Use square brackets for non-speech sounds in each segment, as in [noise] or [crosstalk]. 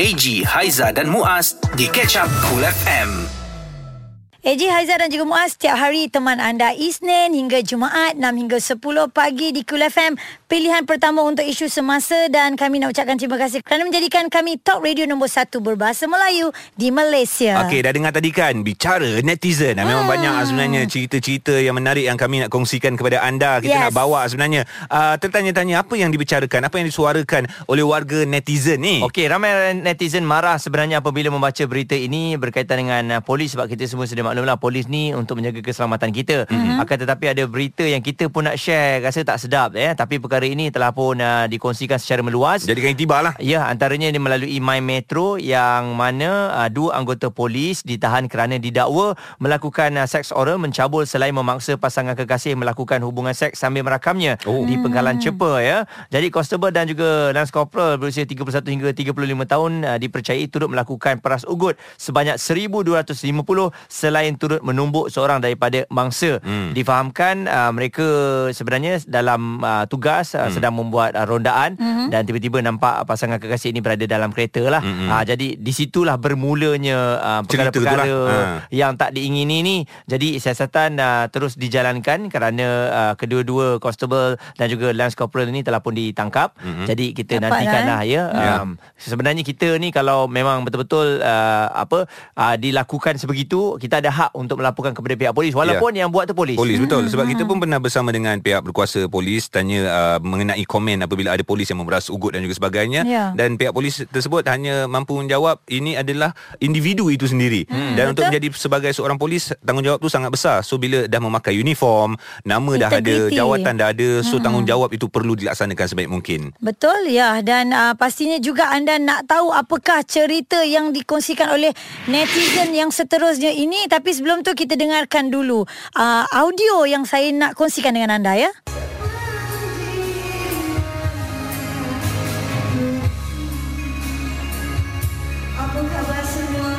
AG, Haiza dan Muaz di Catch Up Cool FM. AJ Haizat dan juga Muaz setiap hari teman anda Isnin hingga Jumaat 6 hingga 10 pagi di Kul FM pilihan pertama untuk isu semasa dan kami nak ucapkan terima kasih kerana menjadikan kami top radio nombor 1 berbahasa Melayu di Malaysia. Okey, dah dengar tadi kan bicara netizen. Hmm. Memang banyak sebenarnya cerita-cerita yang menarik yang kami nak kongsikan kepada anda. Kita Yes. nak bawa sebenarnya uh, tertanya-tanya apa yang dibicarakan, apa yang disuarakan oleh warga netizen ni. Okey, ramai netizen marah sebenarnya apabila membaca berita ini berkaitan dengan uh, polis sebab kita semua sedia maklumlah polis ni untuk menjaga keselamatan kita. Mm-hmm. Akan tetapi ada berita yang kita pun nak share rasa tak sedap eh tapi perkara ini telah pun uh, dikongsikan secara meluas. Jadikan itibar lah. Ya, antaranya ini melalui My Metro yang mana uh, dua anggota polis ditahan kerana didakwa melakukan uh, seks oral mencabul selain memaksa pasangan kekasih melakukan hubungan seks sambil merakamnya Oh. di Penggalan Cepa ya. Jadi konstebel dan juga Lance Corporal berusia 31 hingga 35 tahun uh, dipercayai turut melakukan peras ugut sebanyak 1250 selain turut menumbuk seorang daripada mangsa. Hmm. Difahamkan uh, mereka sebenarnya dalam uh, tugas uh, sedang membuat uh, rondaan Mhm. dan tiba-tiba nampak pasangan kekasih ini berada dalam kereta lah. Mm-mm. Uh, jadi di situlah bermulanya uh, perkara-perkara lah. Ha. yang tak diingini ni. Jadi siasatan uh, terus dijalankan kerana uh, kedua-dua constable dan juga lance corporal ini telah pun ditangkap. Mhm. Jadi kita Dapat nantikanlah lah, ya. Ya. Um, sebenarnya kita ni kalau memang betul-betul uh, apa uh, dilakukan sebegitu, kita ada hak untuk melaporkan kepada pihak polis walaupun yang buat tu polis. Polis betul sebab kita pun pernah bersama dengan pihak berkuasa polis tanya uh, mengenai komen apabila ada polis yang memeras ugut dan juga sebagainya. Ya. dan pihak polis tersebut hanya mampu menjawab ini adalah individu itu sendiri. Hmm, dan untuk betul. menjadi sebagai seorang polis tanggungjawab tu sangat besar. So bila dah memakai uniform nama dah ada jawatan dah ada so tanggungjawab itu perlu dilaksanakan sebaik mungkin. Betul ya. Dan uh, pastinya juga anda nak tahu apakah cerita yang dikongsikan oleh netizen yang seterusnya ini. Tapi sebelum tu kita dengarkan dulu uh, audio yang saya nak kongsikan dengan anda ya. Apa khabar semua?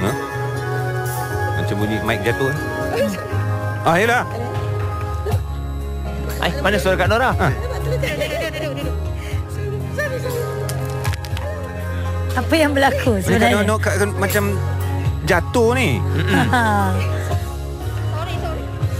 ha? macam bunyi mic jatuh eh? ah yalah Ai, mana suara Kak Nora? Ha. Apa yang berlaku Kak sebenarnya? Nok kat- macam jatuh ni Ha.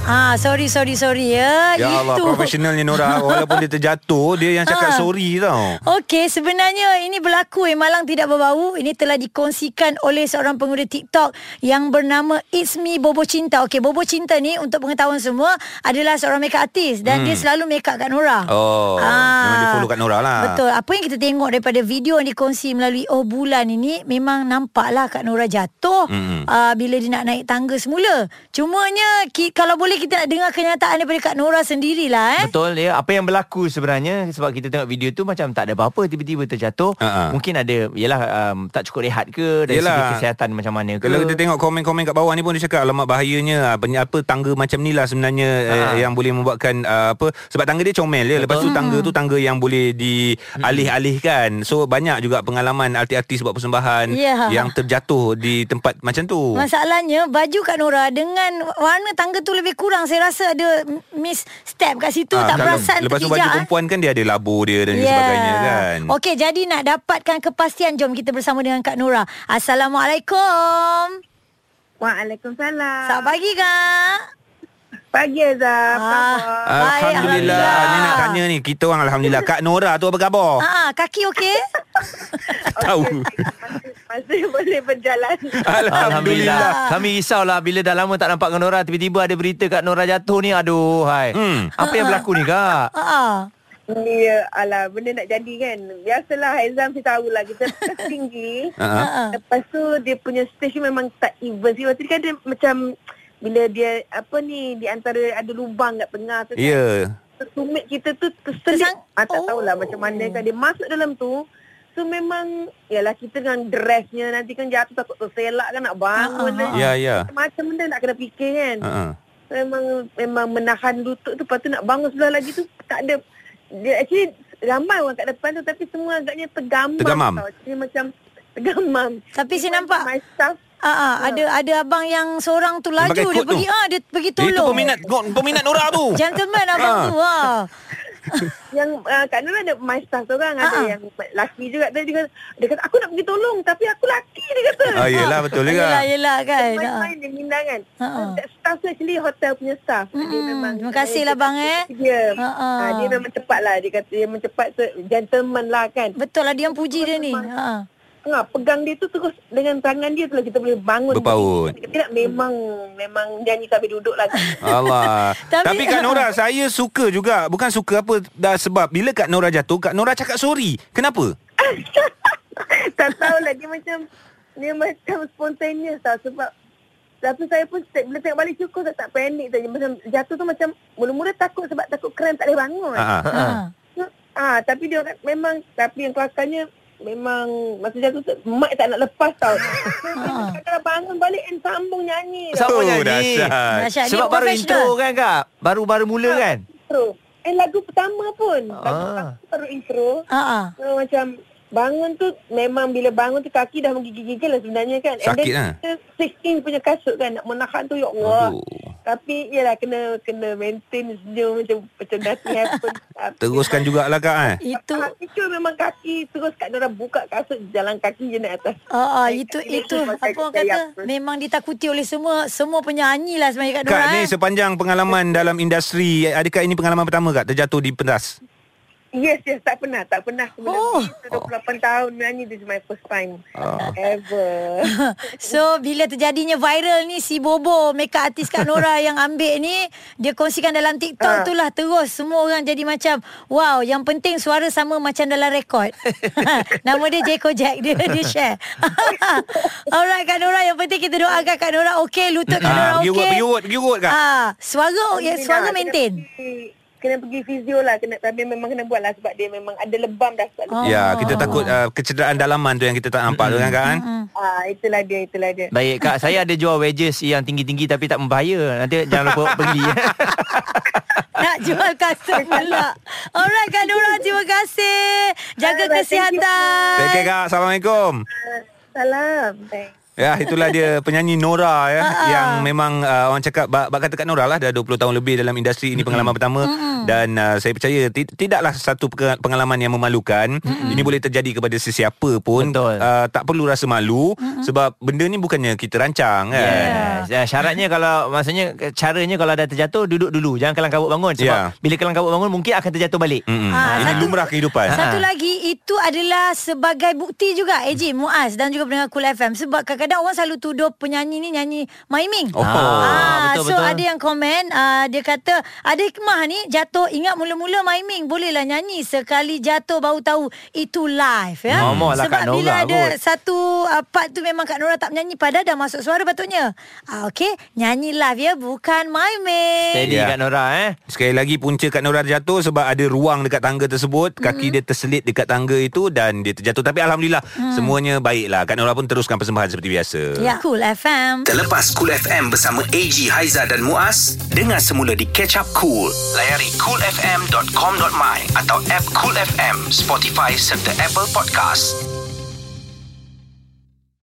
Ah, sorry sorry sorry ya. Ya Allah Itu. Profesionalnya Nora [laughs] Walaupun dia terjatuh Dia yang cakap Ah. sorry tau Okey, sebenarnya ini berlaku eh malang tidak berbau. Ini telah dikongsikan oleh seorang pengguna TikTok yang bernama It's Me Bobo Cinta. Okey, Bobo Cinta ni untuk pengetahuan semua adalah seorang makeup artist dan Hmm. dia selalu make up kat Nora. Oh Memang dia follow kat Nora lah Betul. Apa yang kita tengok daripada video yang dikongsi melalui Oh Bulan ini memang nampaklah Kak Nora jatuh Mm-mm. uh, bila dia nak naik tangga semula. Cumanya ki, kalau boleh kita nak dengar kenyataan daripada Kak Nora sendirilah eh. Betul ya Apa yang berlaku sebenarnya Sebab kita tengok video tu Macam tak ada apa-apa Tiba-tiba terjatuh Ha-ha. Mungkin ada Yelah um, Tak cukup rehat ke Dari Yelah. segi kesihatan macam mana ke Kalau kita tengok komen-komen kat bawah ni pun dia cakap alamak bahayanya ah, banyak apa tangga macam ni lah sebenarnya Ha. eh, yang boleh membuatkan uh, apa sebab tangga dia comel ya lepas tu tangga tu tangga yang boleh dialih-alihkan so banyak juga pengalaman artis-artis buat persembahan Ya. yang terjatuh di tempat macam tu Masalahnya baju Kak Nora dengan warna tangga tu lebih kurang. Saya rasa ada miss step kat situ Ah, tak kalau- perasan lepas tu baju eh. perempuan kan dia ada labur dia dan yeah. sebagainya kan Okey, jadi nak dapatkan kepastian jom kita bersama dengan Kak Nora. Assalamualaikum. Waalaikumsalam. Selamat pagi Kak. Pagi Azhar. Ah. Alhamdulillah. Alhamdulillah. Ni nak tanya ni Kita orang Alhamdulillah Kak Nora tu apa khabar? Ah, kaki okey? Tahu Masih, boleh berjalan. Alhamdulillah Kami risaulah Bila dah lama tak nampak dengan Nora Tiba-tiba ada berita Kak Nora jatuh ni Aduh hai. Hmm. Apa yang berlaku ni Kak? Ha ah. Ya, alah, benda nak jadi kan. Biasalah exam saya tahulah kita [laughs] tinggi. Ha. Lepas tu dia punya stage memang tak even sih. Waktu tu kan dia macam bila dia apa ni di antara ada lubang kat tengah tu. kan, Ya Tumit kita tu terselip. Tersang- Ah, tak Oh. tahulah macam mana kan dia masuk dalam tu. So memang Yalah kita dengan dressnya Nanti kan jatuh takut terselak kan Nak bangun Ha, ha, kan. Ya ya Macam benda nak kena fikir kan Ha. Memang memang menahan lutut tu Lepas tu nak bangun sebelah lagi tu Tak ada dia Actually ramai orang kat depan tu Tapi semua agaknya tergamam Tergamam? tau. Actually macam tergamam Tapi saya nampak My staff Ah, ah, ada ada abang yang seorang tu laju dia tu. pergi ah dia pergi tolong. Itu peminat peminat Nora tu. Gentleman abang Ah. tu. Ah. [laughs] Yang uh, Kak Nur ada my staff tu orang Ada Ah, ah. yang laki juga Dia, dia, kata, dia kata aku nak pergi tolong Tapi aku laki dia kata Ah yelah betul juga. Yelah, yelah kan. Ah. Main-main dia minda kan Ha, ha. uh, Staff tu actually hotel punya staff Dia Mm-mm. memang Terima kasih lah, bang, eh. Dia Ha, ha. Ah, Dia memang cepat lah Dia kata dia memang cepat Gentleman lah kan Betul lah dia yang puji dia ni. Ha. Ha, pegang dia tu terus dengan tangan dia tu lah kita boleh bangun. Berpaut. Tidak, tidak memang memang nyanyi sampai duduk lah. [laughs] Allah. Tapi- Tapi, Kak Nora saya suka juga. Bukan suka apa dah sebab bila Kak Nora jatuh, Kak Nora cakap sorry. Kenapa? [laughs] tak tahulah dia macam dia macam spontaneous tau sebab tapi saya pun step, bila tengok balik syukur saya tak panik saja. Macam jatuh tu macam mula-mula takut sebab takut kram tak boleh bangun. Ha. ah. Ha. Ah, tapi dia orang memang tapi yang kelakarnya memang masa jatuh tu mak tak nak lepas tau. Memang kalau bangun balik and sambung nyanyi. tau. Sama Oh, nyanyi. dahsyat. Dahsyat. Dia Sebab baru intro kan kak Baru-baru mula kan Intro. Eh lagu pertama pun. Lagu Ah. pertama baru intro. Ha. ah. So, macam bangun tu memang bila bangun tu kaki dah menggigil-gigil lah sebenarnya kan. Sakit lah. kita 16 punya kasut kan nak menahan tu ya Allah. Aduh. Tapi yalah kena kena maintain senyum macam macam nothing happen. [laughs] Teruskan jugalah Kak eh. Itu Ah, Itu memang kaki terus kat orang buka kasut jalan kaki je naik atas. Ah, ah, itu Dia itu apa orang kata apa. memang ditakuti oleh semua semua penyanyi lah sebenarnya Kak Kak Nora. ni eh. sepanjang pengalaman dalam industri Adakah ini pengalaman pertama Kak Terjatuh di pentas Yes, yes, tak pernah, tak pernah. Oh. ni 28 tahun menyanyi, this is my first time. Oh. Ever. [laughs] So bila terjadinya viral ni si Bobo makeup artis Kak Nora yang ambil ni dia kongsikan dalam TikTok Ah. tu lah terus semua orang jadi macam wow yang penting suara sama macam dalam rekod. [laughs] Nama dia Jeko Jack dia dia share. [laughs] Alright Kak Nora yang penting kita doakan Kak Nora okey lutut Kak Nora Ah, Pergi urut okey. Pergi urut Pergi urut Kak Ah, suara ya, suara maintain. Kena pergi fizio lah kena, Tapi memang kena buat lah Sebab dia memang ada lebam dah sebab Oh. Ya kita takut uh, Kecederaan dalaman tu Yang kita tak nampak tu kan kan Ah, itulah dia, itulah dia. Baik kak Saya ada jual wedges Yang tinggi-tinggi Tapi tak membahaya Nanti jangan lupa [laughs] beli [laughs] Nak jual kasut pula. Alright Kak Nora terima kasih. Jaga Alright, kesihatan. Take care Kak Assalamualaikum Salam. Thanks. Ya itulah dia penyanyi Nora ya yang memang uh, orang cakap bak, bak kata kat Nora lah dah 20 tahun lebih dalam industri ini pengalaman pertama dan uh, saya percaya ti- tidaklah satu pe- pengalaman yang memalukan ini boleh terjadi kepada sesiapa pun Betul. uh, tak perlu rasa malu sebab benda ni bukannya kita rancang kan Yes. Ya, syaratnya kalau maksudnya caranya kalau dah terjatuh duduk dulu jangan kelang kabut bangun sebab Ya. bila kelang kabut bangun mungkin akan terjatuh balik. Mm-mm. Ah, ini satu- lumrah kehidupan Satu Ha. lagi itu adalah sebagai bukti juga Eji Muaz dan juga pendengar Cool FM sebab kadang-kadang orang selalu tuduh penyanyi ni nyanyi maiming. Oh. Ah, betul, so betul. ada yang komen uh, dia kata ada hikmah ni jatuh ingat mula-mula maiming bolehlah nyanyi sekali jatuh baru tahu itu live ya. Normal lah sebab Kak Nora bila ada kot. satu uh, part tu memang Kak Nora tak menyanyi padahal dah masuk suara patutnya. Ah okey, nyanyi live ya bukan maiming. Steady Ya. Kak Nora eh. Sekali lagi punca Kak Nora jatuh sebab ada ruang dekat tangga tersebut. Kaki dia terselit dekat tangga itu dan dia terjatuh. Tapi Alhamdulillah semuanya baiklah. Kak Nora pun teruskan persembahan seperti biasa. Ya, Cool FM. Terlepas Cool FM bersama AG, Haiza dan Muaz, dengar semula di Catch Up Cool. Layari coolfm.com.my atau app Cool FM, Spotify serta Apple Podcast.